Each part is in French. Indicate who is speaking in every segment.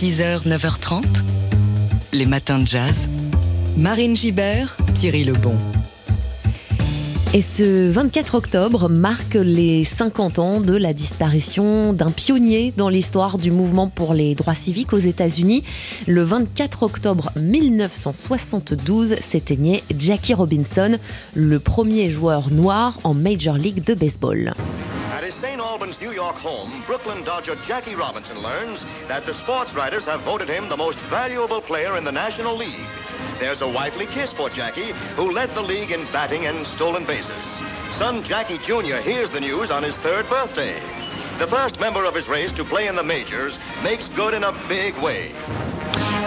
Speaker 1: 6h, 9h30, les matins de jazz. Marine Gibert, Thierry Lebon.
Speaker 2: Et ce 24 octobre marque les 50 ans de la disparition d'un pionnier dans l'histoire du mouvement pour les droits civiques aux États-Unis. Le 24 octobre 1972 s'éteignait Jackie Robinson, le premier joueur noir en Major League de baseball.
Speaker 3: Albans, New York home, Brooklyn Dodger Jackie Robinson learns that the sports writers have voted him the most valuable player in the National League. There's a wifely kiss for Jackie, who led the league in batting and stolen bases. Son Jackie Jr. hears the news on his third birthday. The first member of his race to play in the majors makes good in a big way.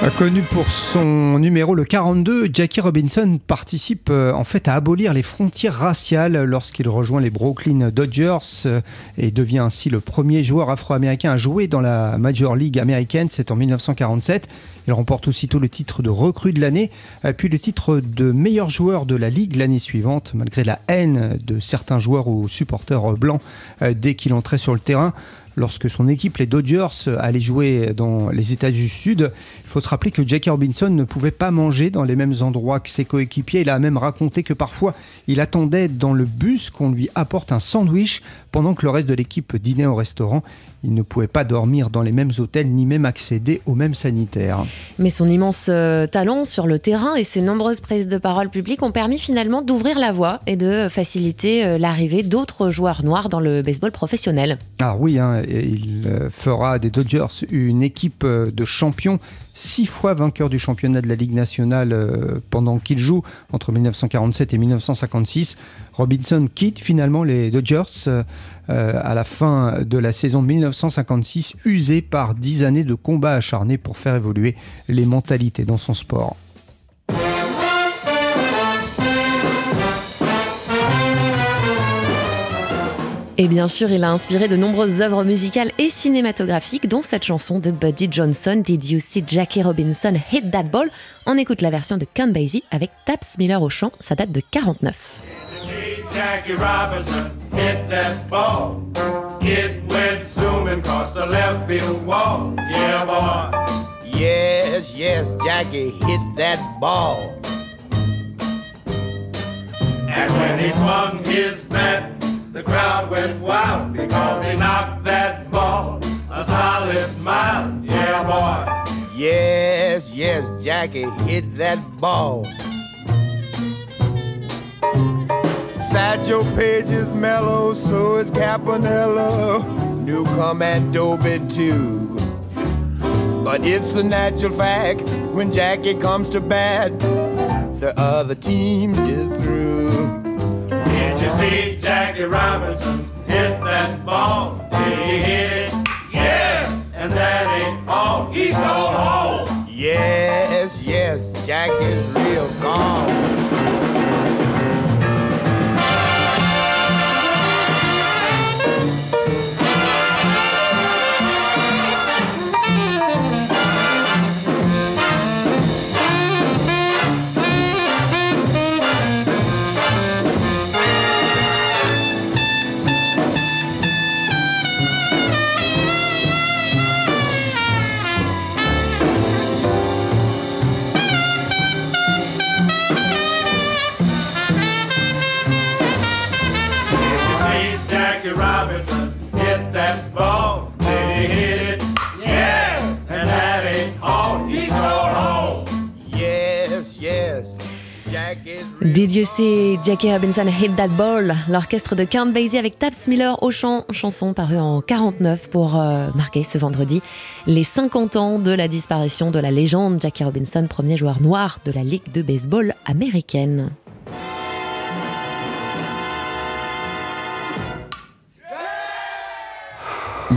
Speaker 4: Connu pour son numéro le 42, Jackie Robinson participe euh, en fait à abolir les frontières raciales lorsqu'il rejoint les Brooklyn Dodgers euh, et devient ainsi le premier joueur afro-américain à jouer dans la Major League américaine, c'est en 1947. Il remporte aussitôt le titre de recrue de l'année, euh, puis le titre de meilleur joueur de la Ligue l'année suivante, malgré la haine de certains joueurs ou supporters blancs dès qu'il entrait sur le terrain lorsque son équipe, les Dodgers, allait jouer dans les États du Sud. Il faut se rappeler que Jackie Robinson ne pouvait pas manger dans les mêmes endroits que ses coéquipiers. Il a même raconté que parfois, il attendait dans le bus qu'on lui apporte un sandwich pendant que le reste de l'équipe dînait au restaurant. Il ne pouvait pas dormir dans les mêmes hôtels ni même accéder aux mêmes sanitaires.
Speaker 2: Mais son immense euh, talent sur le terrain et ses nombreuses prises de parole publiques ont permis finalement d'ouvrir la voie et de faciliter euh, l'arrivée d'autres joueurs noirs dans le baseball professionnel.
Speaker 4: Ah oui, hein, il euh, fera des Dodgers une équipe de champions six fois vainqueur du championnat de la Ligue nationale pendant qu'il joue entre 1947 et 1956. Robinson quitte finalement les Dodgers euh, euh, à la fin de la saison 1956, usé par dix années de combats acharnés pour faire évoluer les mentalités dans son sport.
Speaker 2: Et bien sûr, il a inspiré de nombreuses œuvres musicales et cinématographiques, dont cette chanson de Buddy Johnson, Did You See Jackie Robinson Hit That Ball? On écoute la version de Count Basie avec Taps Miller au chant, ça date de 49.
Speaker 5: Jackie Robinson hit that ball. It went zooming across the left field wall. Yeah, boy.
Speaker 6: Yes, yes, Jackie hit that ball.
Speaker 5: And when he swung his bat, the crowd went wild because he knocked that ball a solid mile. Yeah, boy.
Speaker 6: Yes, yes, Jackie hit that ball. Satchel Paige is mellow, so is Campanella. New and bit too. But it's a natural fact when Jackie comes to bat, the other team is through.
Speaker 5: Did you see Jackie Robinson hit that ball? Did he hit it? Yes, and that ain't all. He's so home.
Speaker 6: Yes, yes, Jackie's real gone.
Speaker 5: See Jackie Robinson Hit That Ball
Speaker 2: L'orchestre de Count Basie avec Taps Miller au chant, chanson parue en 49 pour euh, marquer ce vendredi les 50 ans de la disparition de la légende Jackie Robinson, premier joueur noir de la Ligue de baseball américaine.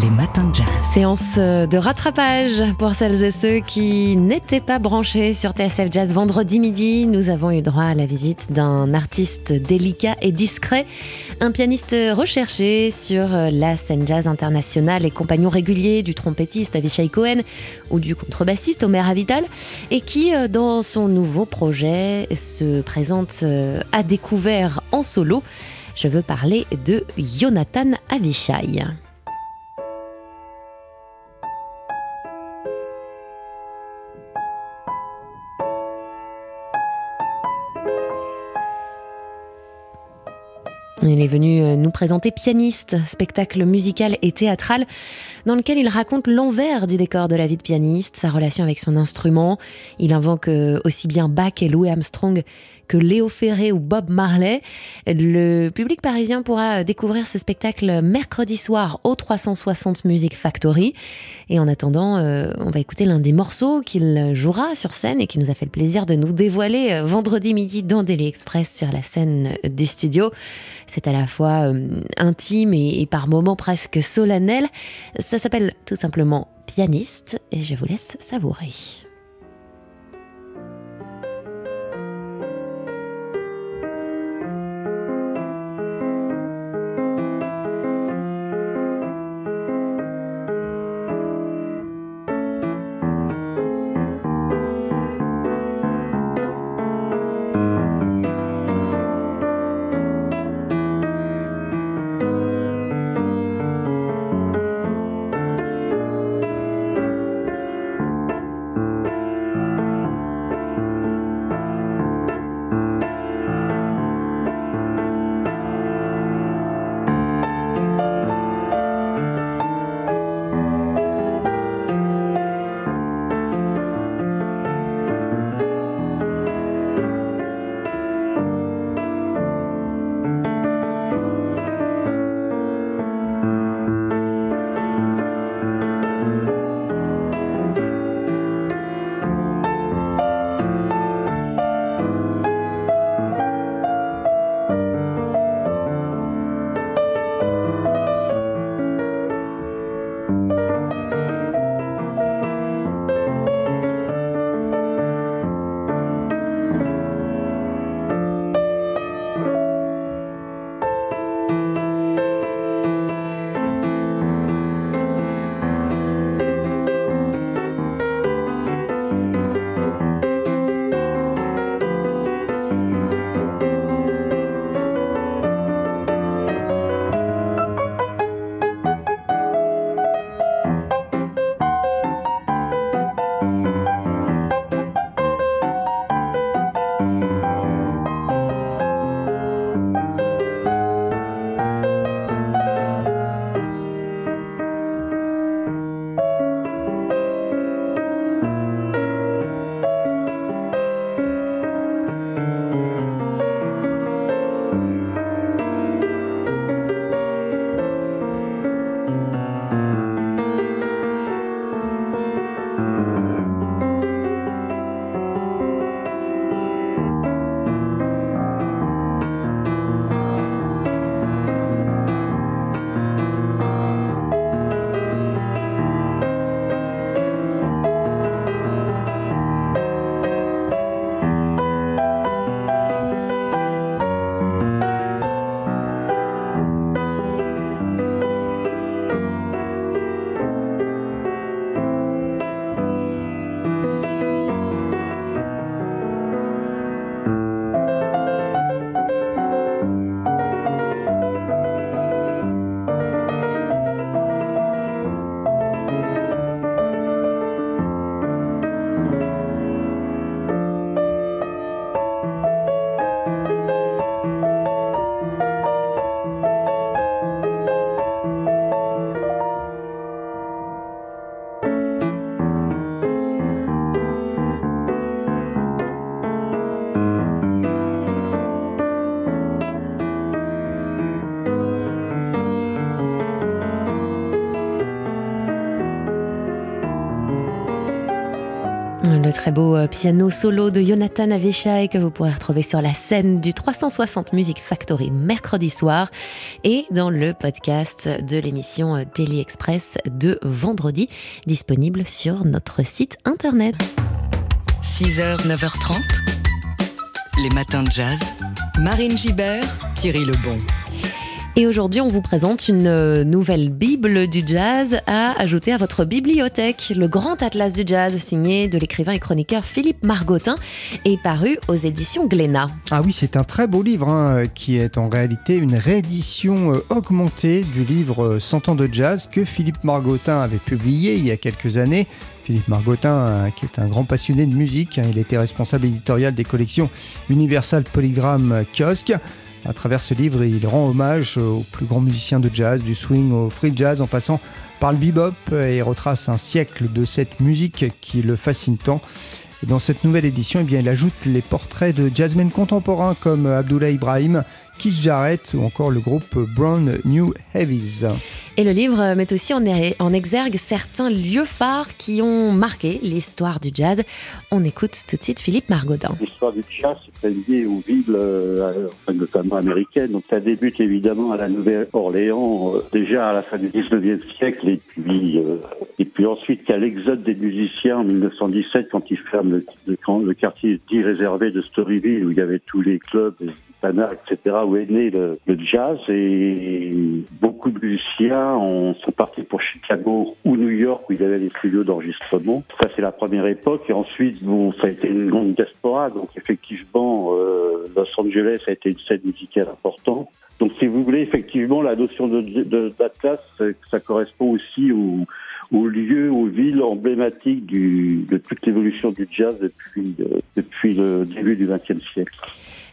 Speaker 1: Les matins de jazz.
Speaker 2: Séance euh, de rattrapage pour celles et ceux qui n'étaient pas branchés sur TSF Jazz vendredi midi. Nous avons eu droit à la visite d'un artiste délicat et discret, un pianiste recherché sur euh, la scène jazz internationale et compagnon régulier du trompettiste Avishai Cohen ou du contrebassiste Omer Avital et qui, euh, dans son nouveau projet, se présente à découvert en solo. Je veux parler de Jonathan Avishai. Il est venu euh, nous présenter Pianiste, spectacle musical et théâtral dans lequel il raconte l'envers du décor de la vie de pianiste, sa relation avec son instrument. Il invoque euh, aussi bien Bach et Louis Armstrong que Léo Ferré ou Bob Marley. Le public parisien pourra découvrir ce spectacle mercredi soir au 360 Music Factory. Et en attendant, euh, on va écouter l'un des morceaux qu'il jouera sur scène et qui nous a fait le plaisir de nous dévoiler euh, vendredi midi dans Daily Express sur la scène du studio. C'est à la fois euh, intime et, et par moments presque solennel. Ça s'appelle tout simplement Pianiste et je vous laisse savourer. Très beau euh, piano solo de Jonathan Avishai que vous pourrez retrouver sur la scène du 360 Music Factory mercredi soir et dans le podcast de l'émission euh, Daily Express de vendredi disponible sur notre site internet.
Speaker 1: 6h, 9h30, les matins de jazz. Marine Gibert, Thierry Lebon.
Speaker 2: Et aujourd'hui, on vous présente une euh, nouvelle Bible du jazz à ajouter à votre bibliothèque. Le grand atlas du jazz, signé de l'écrivain et chroniqueur Philippe Margotin, est paru aux éditions Glénat.
Speaker 4: Ah oui, c'est un très beau livre hein, qui est en réalité une réédition euh, augmentée du livre 100 ans de jazz que Philippe Margotin avait publié il y a quelques années. Philippe Margotin, euh, qui est un grand passionné de musique, hein, il était responsable éditorial des collections Universal Polygram Kiosque. À travers ce livre, il rend hommage aux plus grands musiciens de jazz, du swing au free jazz, en passant par le bebop, et retrace un siècle de cette musique qui le fascine tant. Dans cette nouvelle édition, eh il ajoute les portraits de jazzmen contemporains comme Abdullah Ibrahim, Keith Jarrett ou encore le groupe Brown New Heavies.
Speaker 2: Et le livre met aussi en, exergue certains lieux phares qui ont marqué l'histoire du jazz. On écoute tout de suite Philippe Margodin.
Speaker 7: L'histoire du jazz, c'est lié aux villes, euh, notamment américaines. Donc ça débute évidemment à la Nouvelle-Orléans, euh, déjà à la fin du 19e siècle, et puis, euh, et puis ensuite il y a l'exode des musiciens en 1917 quand ils ferment le, le, le quartier dit réservé de Storyville où il y avait tous les clubs, etc., où est né le, jazz. Et beaucoup de musiciens sont partis pour Chicago ou New York, où il y avait des studios d'enregistrement. Ça, c'est la première époque. Et ensuite, ça a été une grande diaspora. Donc, effectivement, euh, Los Angeles a été une scène musicale importante. Donc, si vous voulez, effectivement, la notion d'Atlas, de, ça correspond aussi au, au lieu, aux villes emblématiques de toute l'évolution du jazz depuis, euh, depuis le début du XXe siècle.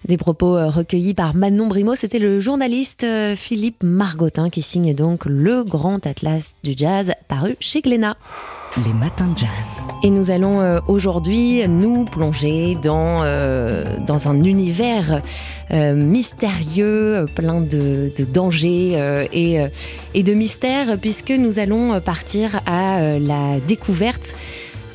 Speaker 2: Des propos euh, recueillis par Manon Brimo, c'était le journaliste euh, Philippe Margotin qui signe donc le grand atlas du jazz paru chez Glénat.
Speaker 1: Les matins de jazz.
Speaker 2: Et nous allons euh, aujourd'hui nous plonger dans, dans un univers mystérieux, plein de, dangers et, et de mystères, puisque nous allons partir à la découverte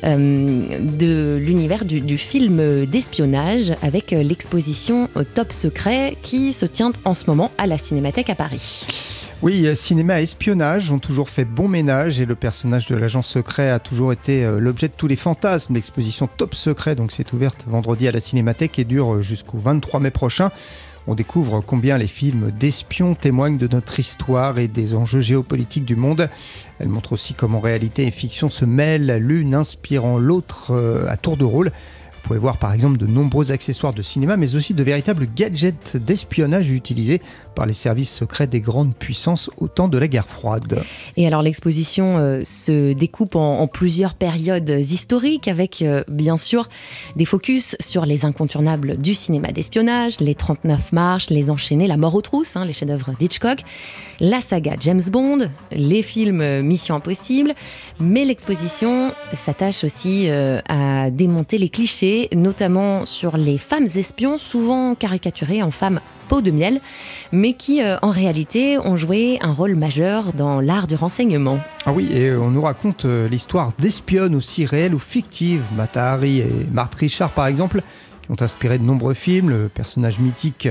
Speaker 2: de l'univers du, film d'espionnage avec euh, l'exposition Top Secret qui se tient en ce moment à la Cinémathèque à Paris.
Speaker 4: Oui, cinéma et espionnage ont toujours fait bon ménage et le personnage de l'agent secret a toujours été euh, l'objet de tous les fantasmes. L'exposition Top Secret donc s'est ouverte vendredi à la Cinémathèque et dure jusqu'au 23 mai prochain. On découvre combien les films d'espions témoignent de notre histoire et des enjeux géopolitiques du monde. Elle montre aussi comment réalité et fiction se mêlent, l'une inspirant l'autre euh, à tour de rôle. Vous pouvez voir par exemple de nombreux accessoires de cinéma, mais aussi de véritables gadgets d'espionnage utilisés par les services secrets des grandes puissances au temps de la guerre froide.
Speaker 2: Et alors l'exposition euh, se découpe en, plusieurs périodes historiques avec euh, bien sûr des focus sur les incontournables du cinéma d'espionnage, les 39 marches, les enchaînés, la mort aux trousses, hein, les chefs-d'œuvre d'Hitchcock, la saga James Bond, les films euh, Mission Impossible, mais l'exposition s'attache aussi à démonter les clichés notamment sur les femmes espions, souvent caricaturées en femmes peau de miel, mais qui euh, en réalité ont joué un rôle majeur dans l'art du renseignement.
Speaker 4: Ah oui, et on nous raconte euh, l'histoire d'espionnes aussi réelles ou fictives. Mata et Marthe Richard par exemple ont inspiré de nombreux films, le personnage mythique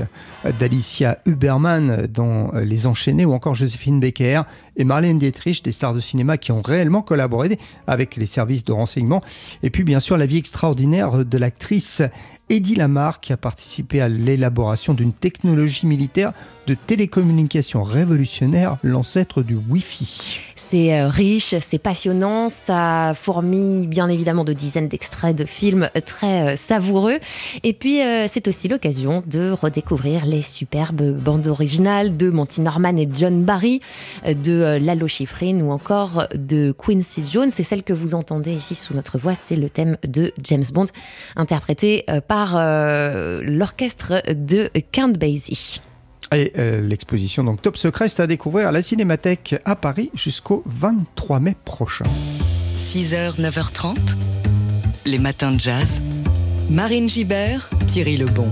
Speaker 4: d'Alicia Huberman dans Les Enchaînés ou encore Joséphine Becker et Marlène Dietrich, des stars de cinéma qui ont réellement collaboré avec les services de renseignement. Et puis bien sûr la vie extraordinaire de l'actrice Eddie Lamar qui a participé à l'élaboration d'une technologie militaire de télécommunication révolutionnaire, l'ancêtre du Wi-Fi.
Speaker 2: C'est euh, riche, c'est passionnant, ça fourmille bien évidemment de dizaines d'extraits de films très euh, savoureux. Et puis euh, c'est aussi l'occasion de redécouvrir les superbes bandes originales de Monty Norman et John Barry, de Lalo Schifrin ou encore de Quincy Jones. C'est celle que vous entendez ici sous notre voix, c'est le thème de James Bond, interprété par l'orchestre de Count Basie.
Speaker 4: Et euh, l'exposition donc Top Secret, c'est à découvrir à la Cinémathèque à Paris jusqu'au 23 mai prochain.
Speaker 1: 6h, 9h30, les matins de jazz. Marine Gibert, Thierry Lebon.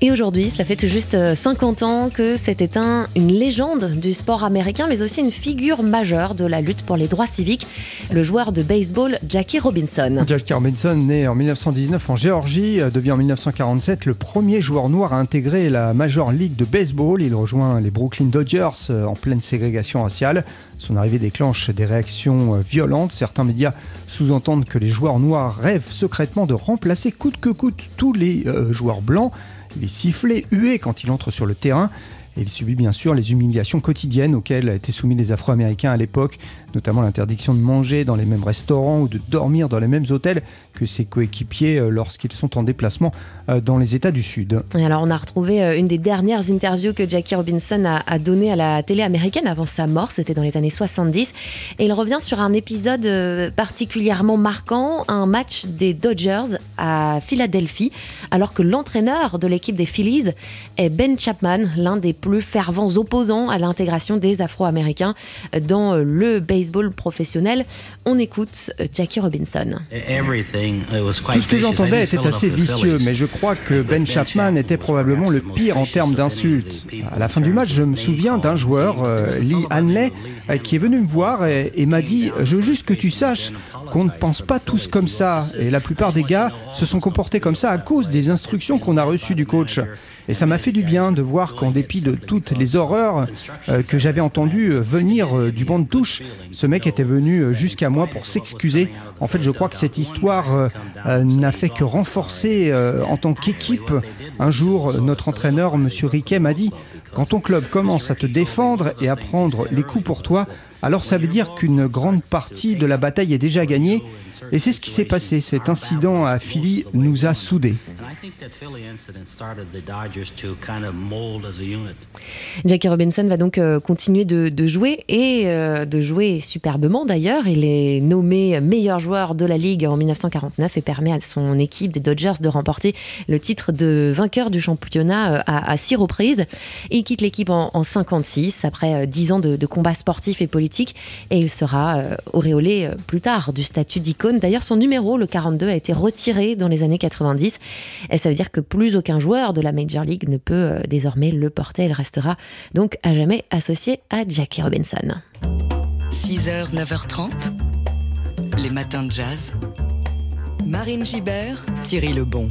Speaker 2: Et aujourd'hui, cela fait tout juste 50 euh, ans que s'est éteint une légende du sport américain, mais aussi une figure majeure de la lutte pour les droits civiques, le joueur de baseball Jackie Robinson.
Speaker 4: Jackie Robinson, né en 1919 en Géorgie, euh, devient en 1947 le premier joueur noir à intégrer la Major League de baseball. Il rejoint les Brooklyn Dodgers euh, en pleine ségrégation raciale. Son arrivée déclenche des réactions violentes. Certains médias sous-entendent que les joueurs noirs rêvent secrètement de remplacer coûte que coûte tous les joueurs blancs. Il est sifflé, hué quand il entre sur le terrain. Et il subit bien sûr les humiliations quotidiennes auxquelles étaient soumis les Afro-Américains à l'époque, notamment l'interdiction de manger dans les mêmes restaurants ou de dormir dans les mêmes hôtels que ses coéquipiers euh, lorsqu'ils sont en déplacement euh, dans les États du Sud.
Speaker 2: Et alors, on a retrouvé euh, une des dernières interviews que Jackie Robinson a, a à la télé américaine avant sa mort, c'était dans les années 70. Et il revient sur un épisode particulièrement marquant, un match des Dodgers à Philadelphie, alors que l'entraîneur de l'équipe des Phillies est Ben Chapman, l'un des plus fervents opposants à l'intégration des Afro-Américains dans le baseball professionnel. On écoute euh, Jackie Robinson.
Speaker 4: Tout ce que j'entendais était assez vicieux, mais je crois que Ben Chapman était probablement le pire en termes d'insultes. À la fin du match, je me souviens d'un joueur, euh, Lee Hanley, euh, qui est venu me voir et, et m'a dit Je veux juste que tu saches qu'on ne pense pas tous comme ça. Et la plupart des gars se sont comportés comme ça à cause des instructions qu'on a reçues du coach. Et ça m'a fait du bien de voir qu'en dépit de toutes les horreurs euh, que j'avais entendues euh, venir euh, du banc de touche, ce mec était venu jusqu'à moi pour s'excuser. En fait, je crois que cette histoire n'a fait que renforcer en tant qu'équipe. Un jour, notre entraîneur, Monsieur Riquet, m'a dit quand ton club commence à te défendre et à prendre les coups pour toi, alors ça veut dire qu'une grande partie de la bataille est déjà gagnée. Et c'est ce qui s'est passé. Cet incident à Philly nous a soudés.
Speaker 2: Jackie Robinson va donc euh, continuer de, de jouer et euh, de jouer superbement d'ailleurs. Il est nommé meilleur joueur de la Ligue en 1949 et permet à son équipe des Dodgers de remporter le titre de vainqueur du championnat euh, à, six reprises. Il quitte l'équipe en, en 56 après euh, dix ans de, combats sportifs et politiques et il sera euh, auréolé plus tard du statut d'icône. D'ailleurs, son numéro, le 42, a été retiré dans les années 90 et ça veut dire que plus aucun joueur de la Major League ne peut désormais le porter. Il restera donc à jamais associé à Jackie Robinson.
Speaker 1: 6h, 9h30, les matins de jazz. Marine Gibert, Thierry Lebon.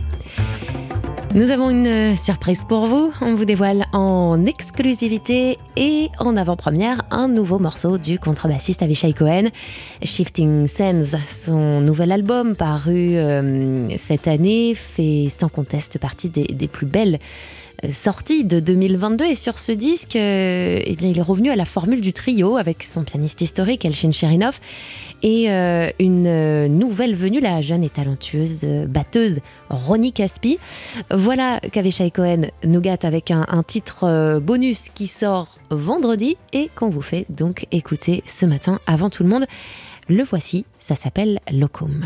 Speaker 2: Nous avons une euh, surprise pour vous. On vous dévoile en exclusivité et en avant-première un nouveau morceau du contrebassiste Avishai Cohen, Shifting Sands. Son nouvel album paru euh, cette année fait sans conteste partie des, des plus belles euh, sorties de 2022 et sur ce disque, euh, eh bien, il est revenu à la formule du trio avec son pianiste historique Elchin Cherinov et euh, une nouvelle venue, la jeune et talentueuse batteuse Ronnie Caspi. Voilà qu'Avishai Cohen nous gâte avec un, un titre bonus qui sort vendredi et qu'on vous fait donc écouter ce matin avant tout le monde. Le voici, ça s'appelle.
Speaker 6: Locum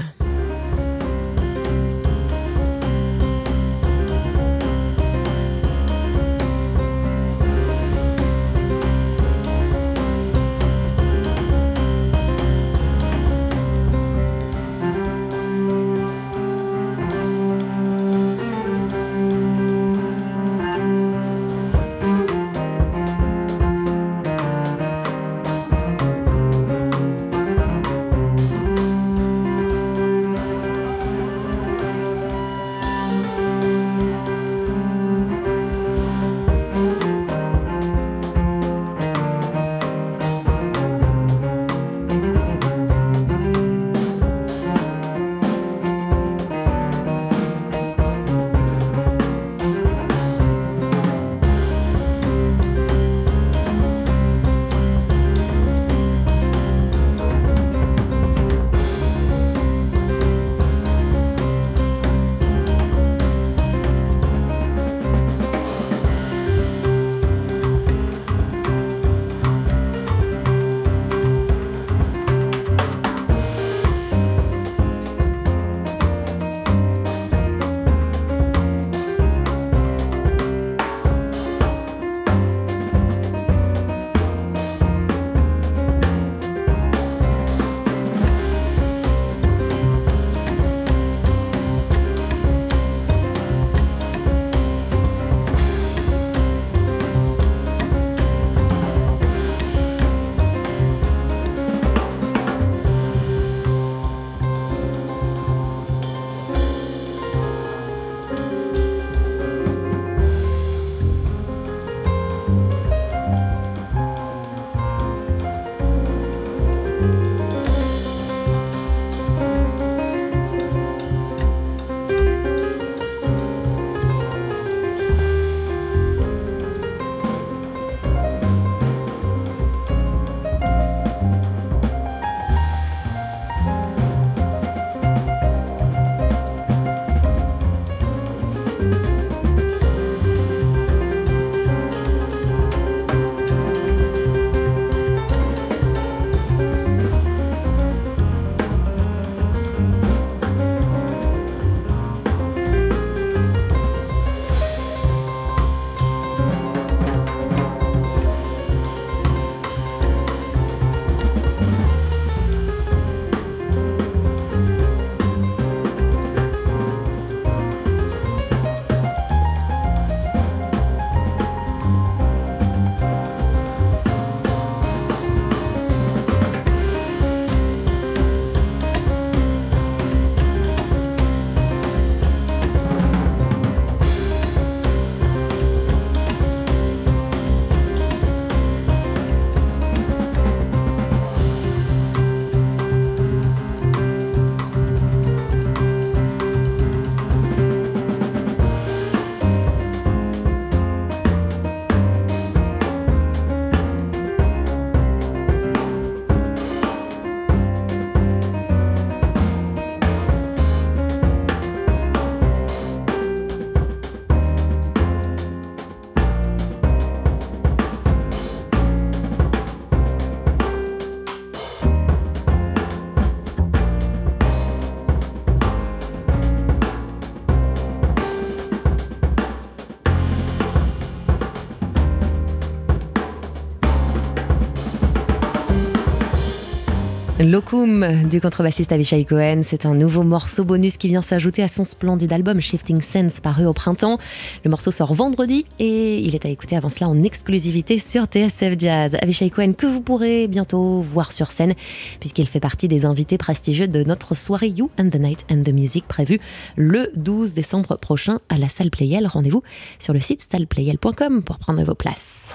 Speaker 2: Locum du contrebassiste Avishai Cohen, c'est un nouveau morceau bonus qui vient s'ajouter à son splendide album Shifting Sense paru au printemps. Le morceau sort vendredi et il est à écouter avant cela en exclusivité sur TSF Jazz. Avishai Cohen que vous pourrez bientôt voir sur scène puisqu'il fait partie des invités prestigieux de notre soirée You and the Night and the Music prévue le 12 décembre prochain à la salle Playel. Rendez-vous sur le site salleplayel.com pour prendre vos places.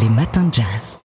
Speaker 1: Les matins de jazz.